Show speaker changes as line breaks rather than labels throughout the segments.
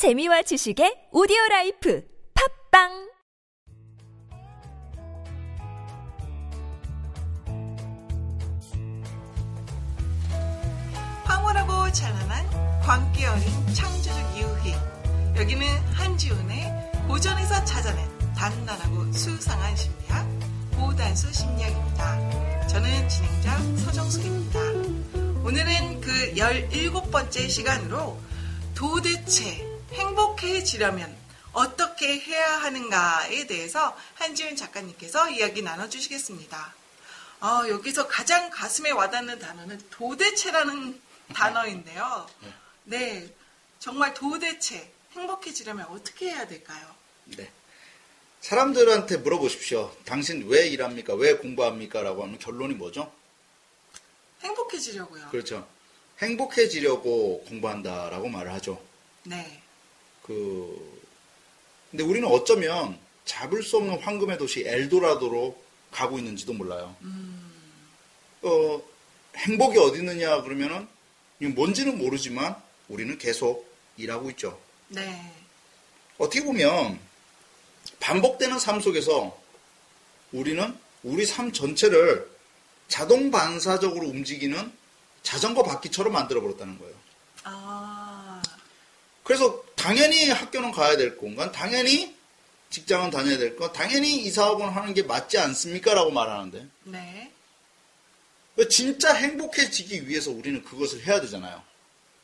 재미와 지식의 audio life 팟빵
황홀하고 찬란한 광기 어린 창조적 유희 여기는 한지훈의 고전에서 찾아낸 단단하고 수상한 심리학 고단수 심리학입니다. 저는 진행자 서정숙입니다. 오늘은 그 17번째 시간으로 도대체 행복해지려면 어떻게 해야 하는가에 대해서 한지훈 작가님께서 이야기 나눠주시겠습니다. 어, 여기서 가장 가슴에 와닿는 단어는 도대체라는 단어인데요. 네, 정말 도대체 행복해지려면 어떻게 해야 될까요?
네. 사람들한테 물어보십시오. 당신 왜 일합니까? 왜 공부합니까? 라고 하면 결론이 뭐죠?
행복해지려고요.
그렇죠. 행복해지려고 공부한다라고 말을 하죠.
네,
그, 근데 우리는 어쩌면 잡을 수 없는 황금의 도시 엘도라도로 가고 있는지도 몰라요. 어, 행복이 어디 있느냐 그러면은 뭔지는 모르지만 우리는 계속 일하고 있죠.
네,
어떻게 보면 반복되는 삶 속에서 우리는 우리 삶 전체를 자동 반사적으로 움직이는 자전거 바퀴처럼 만들어 버렸다는 거예요.
아,
그래서 당연히 학교는 가야 될 공간, 당연히 직장은 다녀야 될 것, 당연히 이 사업은 하는 게 맞지 않습니까? 라고 말하는데
네,
진짜 행복해지기 위해서 우리는 그것을 해야 되잖아요.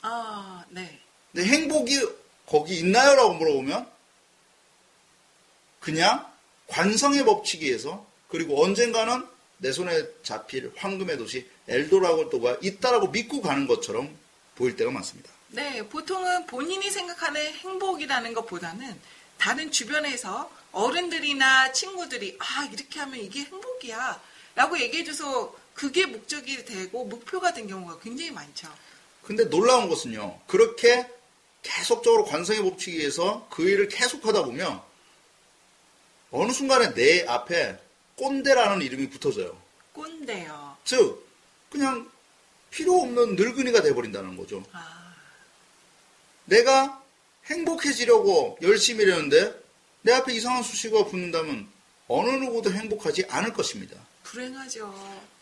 아, 네,
근데 행복이 거기 있나요? 라고 물어보면 그냥 관성의 법칙에 의해서 그리고 언젠가는 내 손에 잡힐 황금의 도시 엘도라고가 있다라고 믿고 가는 것처럼 보일 때가 많습니다.
네, 보통은 본인이 생각하는 행복이라는 것보다는 다른 주변에서 어른들이나 친구들이 아 이렇게 하면 이게 행복이야 라고 얘기해줘서 그게 목적이 되고 목표가 된 경우가 굉장히 많죠.
근데 놀라운 것은요. 그렇게 계속적으로 관성의 법칙에 의해서 그 일을 계속하다 보면 어느 순간에 내 앞에 꼰대라는 이름이 붙어져요.
꼰대요.
즉 그냥 필요 없는 늙은이가 돼버린다는 거죠.
아,
내가 행복해지려고 열심히 일했는데 내 앞에 이상한 수식어가 붙는다면 어느 누구도 행복하지 않을 것입니다.
불행하죠.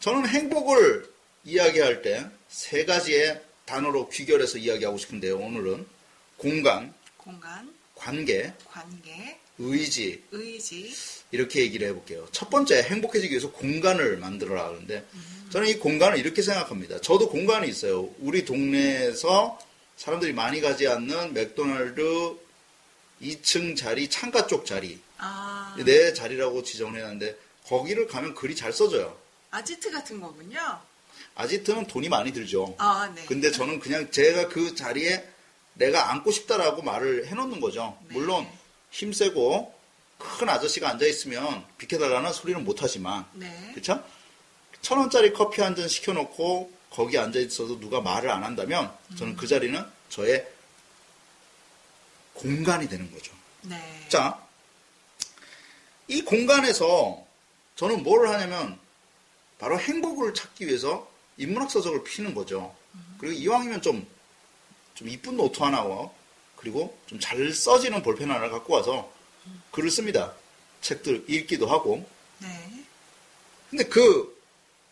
저는 행복을 이야기할 때 세 가지의 단어로 귀결해서 이야기하고 싶은데요. 오늘은 공간,
공간,
관계,
관계,
의지
의지.
이렇게 얘기를 해볼게요. 첫 번째 행복해지기 위해서 공간을 만들어라 하는데 저는 이 공간을 이렇게 생각합니다. 저도 공간이 있어요. 우리 동네에서 사람들이 많이 가지 않는 맥도날드 2층 자리, 창가 쪽 자리
아,
내 자리라고 지정을 해놨는데 거기를 가면 글이 잘 써져요.
아지트 같은 거군요.
아지트는 돈이 많이 들죠.
아, 네.
근데 저는 그냥 제가 그 자리에 내가 앉고 싶다라고 말을 해놓는 거죠.
네.
물론 힘세고 큰 아저씨가 앉아 있으면 비켜달라는 소리는 못 하지만
네.
그쵸? 천 원짜리 커피 한 잔 시켜놓고 거기 앉아 있어도 누가 말을 안 한다면 저는 그 자리는 저의 공간이 되는 거죠.
네.
자, 이 공간에서 저는 뭘 하냐면 바로 행복을 찾기 위해서 인문학 서적을 피는 거죠. 그리고 이왕이면 좀, 좀 이쁜 노트 하나와 그리고 좀 잘 써지는 볼펜 하나를 갖고 와서 글을 씁니다. 책들 읽기도 하고.
네.
근데 그,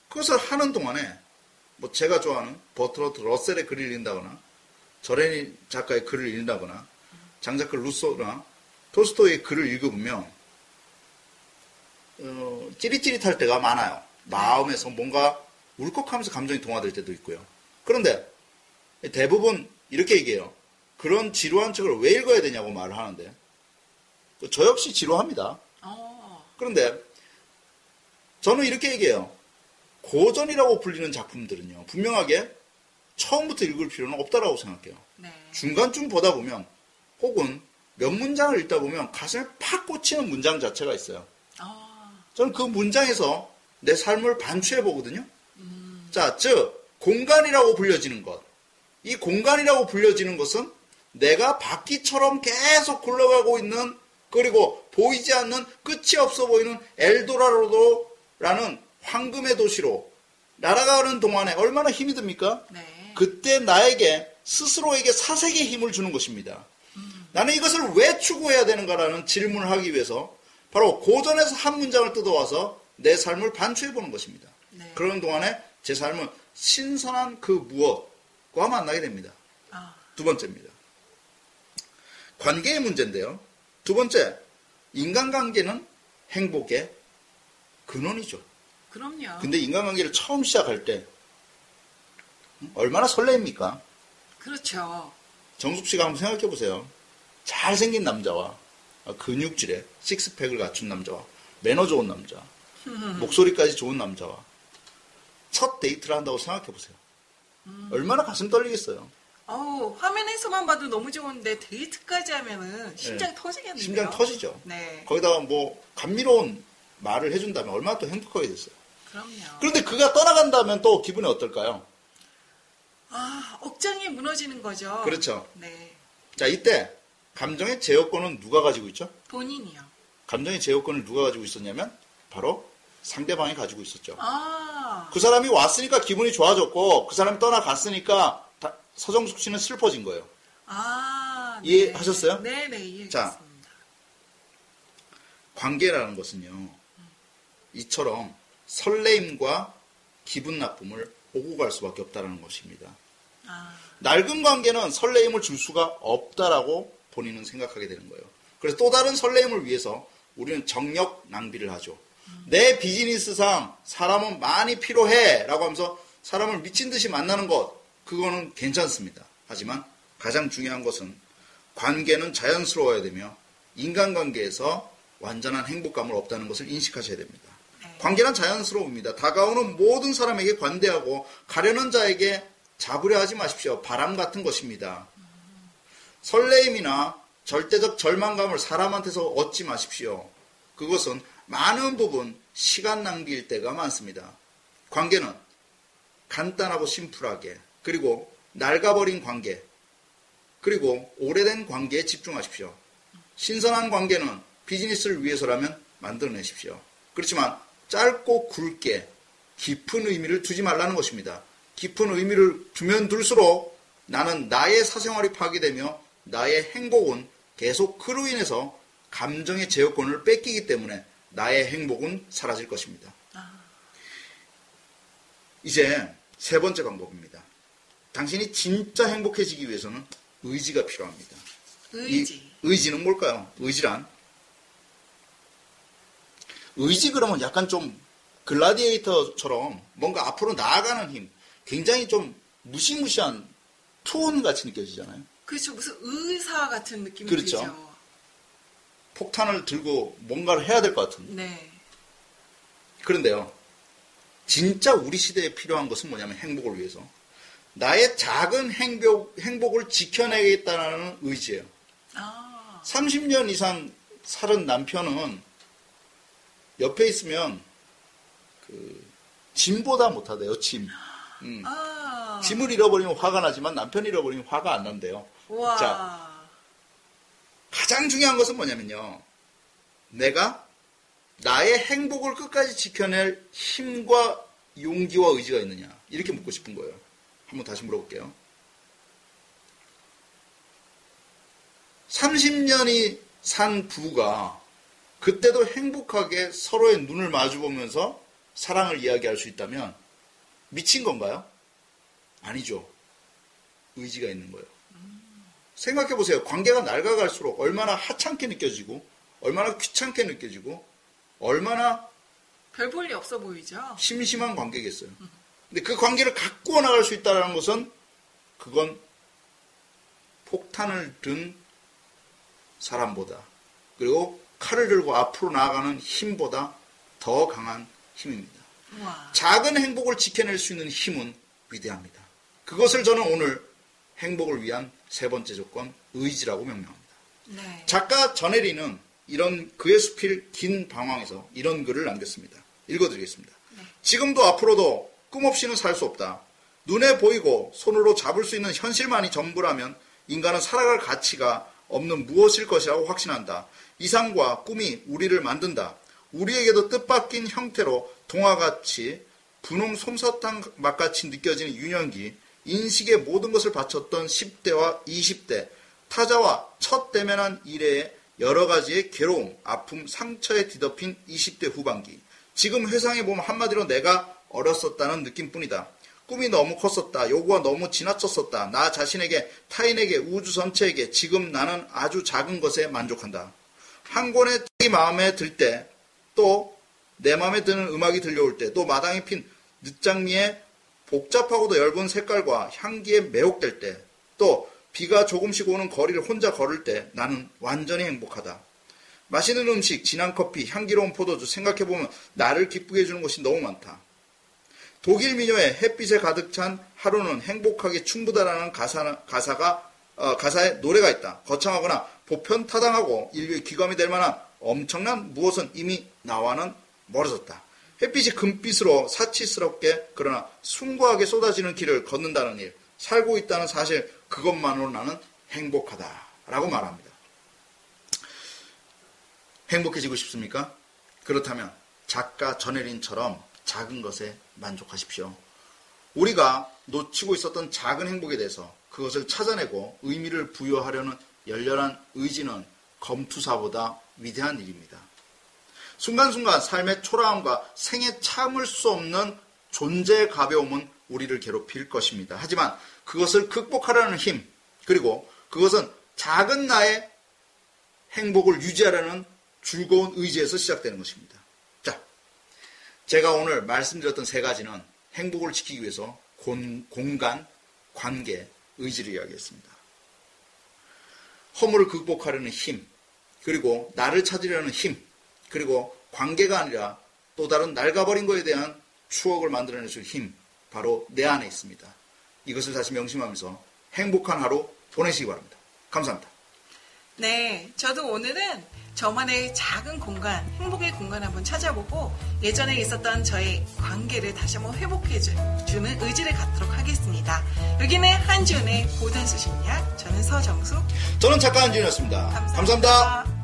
그것을 하는 동안에 뭐 제가 좋아하는 버트런드 러셀의 글을 읽는다거나 저레니 작가의 글을 읽는다거나 장작가 루소나 토스토의 글을 읽어보면 어, 찌릿찌릿할 때가 많아요. 마음에서 뭔가 울컥하면서 감정이 동화될 때도 있고요. 그런데 대부분 이렇게 얘기해요. 그런 지루한 책을 왜 읽어야 되냐고 말을 하는데 저 역시 지루합니다.
어,
그런데 저는 이렇게 얘기해요. 고전이라고 불리는 작품들은요. 분명하게 처음부터 읽을 필요는 없다라고 생각해요.
네.
중간쯤 보다 보면 혹은 몇 문장을 읽다 보면 가슴에 팍 꽂히는 문장 자체가 있어요.
어,
저는 그 문장에서 내 삶을 반추해 보거든요. 자, 즉 공간이라고 불려지는 것. 이 공간이라고 불려지는 것은 내가 바퀴처럼 계속 굴러가고 있는 그리고 보이지 않는 끝이 없어 보이는 엘도라도라는 황금의 도시로 날아가는 동안에 얼마나 힘이 듭니까?
네.
그때 나에게 스스로에게 사색의 힘을 주는 것입니다. 나는 이것을 왜 추구해야 되는가라는 질문을 하기 위해서 바로 고전에서 한 문장을 뜯어와서 내 삶을 반추해 보는 것입니다.
네.
그러는 동안에 제 삶은 신선한 그 무엇과 만나게 됩니다.
아,
두 번째입니다. 관계의 문제인데요. 두 번째, 인간관계는 행복의 근원이죠.
그럼요.
근데 인간관계를 처음 시작할 때 얼마나 설레입니까?
그렇죠.
정숙 씨가 한번 생각해 보세요. 잘생긴 남자와 근육질에 식스팩을 갖춘 남자와 매너 좋은 남자, 목소리까지 좋은 남자와 첫 데이트를 한다고 생각해 보세요. 얼마나 가슴 떨리겠어요.
어우, 화면에서만 봐도 너무 좋은데 데이트까지 하면은 심장
네.
터지겠는데요.
심장 터지죠.
네.
거기다가 뭐 감미로운 말을 해준다면 얼마나 또 행복하게 됐어요.
그럼요.
그런데 그가 떠나간다면 또 기분이 어떨까요?
아, 억장이 무너지는 거죠.
그렇죠.
네.
자, 이때 감정의 제어권은 누가 가지고 있죠?
본인이요.
감정의 제어권을 누가 가지고 있었냐면 바로 상대방이 가지고 있었죠.
아,
그 사람이 왔으니까 기분이 좋아졌고 그 사람이 떠나갔으니까 다- 서정숙 씨는 슬퍼진 거예요.
아. 네.
이해하셨어요?
네 네, 이해했습니다.
관계라는 것은요. 이처럼 설레임과 기분 나쁨을 오고 갈 수밖에 없다는 것입니다.
아,
낡은 관계는 설레임을 줄 수가 없다라고 본인은 생각하게 되는 거예요. 그래서 또 다른 설레임을 위해서 우리는 정력 낭비를 하죠. 내 비즈니스상 사람은 많이 필요해 라고 하면서 사람을 미친 듯이 만나는 것, 그거는 괜찮습니다. 하지만 가장 중요한 것은 관계는 자연스러워야 되며 인간관계에서 완전한 행복감을 없다는 것을 인식하셔야 됩니다.
네.
관계는 자연스러웁니다. 다가오는 모든 사람에게 관대하고 가려는 자에게 잡으려 하지 마십시오. 바람 같은 것입니다. 설레임이나 절대적 절망감을 사람한테서 얻지 마십시오. 그것은 많은 부분 시간 낭비일 때가 많습니다. 관계는 간단하고 심플하게 그리고 낡아버린 관계 그리고 오래된 관계에 집중하십시오. 신선한 관계는 비즈니스를 위해서라면 만들어내십시오. 그렇지만 짧고 굵게 깊은 의미를 두지 말라는 것입니다. 깊은 의미를 두면 둘수록 나는 나의 사생활이 파괴되며 나의 행복은 계속 그로 인해서 감정의 제어권을 뺏기기 때문에 나의 행복은 사라질 것입니다. 이제 세 번째 방법입니다. 당신이 진짜 행복해지기 위해서는 의지가 필요합니다.
의지.
이 의지는 뭘까요? 의지란 의지 그러면 약간 좀 글라디에이터처럼 뭔가 앞으로 나아가는 힘, 굉장히 좀 무시무시한 투혼 같이 느껴지잖아요.
그렇죠. 무슨 의사 같은 느낌이
그렇죠.
들죠.
폭탄을 들고 뭔가를 해야 될 것 같은.
네.
그런데요, 진짜 우리 시대에 필요한 것은 뭐냐면 행복을 위해서 나의 작은 행복, 행복을 지켜내겠다는 의지예요.
아,
30년 이상 살은 남편은 옆에 있으면 그 짐보다 못하대요. 짐. 음.
아.
짐을 잃어버리면 화가 나지만 남편 잃어버리면 화가 안 난대요.
와.
자. 가장 중요한 것은 뭐냐면요. 내가 나의 행복을 끝까지 지켜낼 힘과 용기와 의지가 있느냐. 이렇게 묻고 싶은 거예요. 한번 다시 물어볼게요. 30년이 산 부부가 그때도 행복하게 서로의 눈을 마주보면서 사랑을 이야기할 수 있다면 미친 건가요? 아니죠. 의지가 있는 거예요. 생각해 보세요. 관계가 낡아갈수록 얼마나 하찮게 느껴지고, 얼마나 귀찮게 느껴지고, 얼마나
별 볼일 없어 보이죠?
심심한 관계겠어요. 근데 그 관계를 갖고 나갈 수 있다는 것은 그건 폭탄을 든 사람보다 그리고 칼을 들고 앞으로 나아가는 힘보다 더 강한 힘입니다.
와.
작은 행복을 지켜낼 수 있는 힘은 위대합니다. 그것을 저는 오늘 행복을 위한 세 번째 조건 의지라고 명명합니다.
네.
작가 전혜리는 이런 그의 수필 긴 방황에서 이런 글을 남겼습니다. 읽어드리겠습니다. 지금도 앞으로도 꿈 없이는 살 수 없다. 눈에 보이고 손으로 잡을 수 있는 현실만이 전부라면 인간은 살아갈 가치가 없는 무엇일 것이라고 확신한다. 이상과 꿈이 우리를 만든다. 우리에게도 뜻밖인 형태로 동화같이 분홍 솜사탕 맛같이 느껴지는 유년기, 인식의 모든 것을 바쳤던 10대와 20대, 타자와 첫 대면한 이래의 여러 가지의 괴로움, 아픔, 상처에 뒤덮인 20대 후반기. 지금 회상해 보면 한마디로 내가 어렸었다는 느낌뿐이다. 꿈이 너무 컸었다. 요구가 너무 지나쳤었다. 나 자신에게, 타인에게, 우주 전체에게 지금 나는 아주 작은 것에 만족한다. 한 권의 책이 마음에 들 때, 또 내 마음에 드는 음악이 들려올 때, 또 마당에 핀 늦장미의 복잡하고도 엷은 색깔과 향기에 매혹될 때, 또 비가 조금씩 오는 거리를 혼자 걸을 때 나는 완전히 행복하다. 맛있는 음식, 진한 커피, 향기로운 포도주 생각해보면 나를 기쁘게 해주는 것이 너무 많다. 독일 미녀의 햇빛에 가득 찬 하루는 행복하게 충분하다는 가사, 가사가 어, 가사에 노래가 있다. 거창하거나 보편타당하고 인류의 귀감이 될 만한 엄청난 무엇은 이미 나와는 멀어졌다. 햇빛이 금빛으로 사치스럽게 그러나 숭고하게 쏟아지는 길을 걷는다는 일, 살고 있다는 사실 그것만으로 나는 행복하다라고 말합니다. 행복해지고 싶습니까? 그렇다면 작가 전혜린처럼 작은 것에 만족하십시오. 우리가 놓치고 있었던 작은 행복에 대해서 그것을 찾아내고 의미를 부여하려는 열렬한 의지는 검투사보다 위대한 일입니다. 순간순간 삶의 초라함과 생에 참을 수 없는 존재의 가벼움은 우리를 괴롭힐 것입니다. 하지만 그것을 극복하려는 힘, 그리고 그것은 작은 나의 행복을 유지하려는 즐거운 의지에서 시작되는 것입니다. 자, 제가 오늘 말씀드렸던 세 가지는 행복을 지키기 위해서 공, 공간, 관계, 의지를 이야기했습니다. 허물을 극복하려는 힘, 그리고 나를 찾으려는 힘, 그리고 관계가 아니라 또 다른 낡아버린 것에 대한 추억을 만들어낼 수 있는 힘, 바로 내 안에 있습니다. 이것을 다시 명심하면서 행복한 하루 보내시기 바랍니다. 감사합니다.
네, 저도 오늘은 저만의 작은 공간, 행복의 공간 한번 찾아보고 예전에 있었던 저의 관계를 다시 한번 회복해 주는 의지를 갖도록 하겠습니다. 여기는 한지훈의 고단수 심리학, 저는 서정수.
저는 작가 한지훈이었습니다
감사합니다.
감사합니다.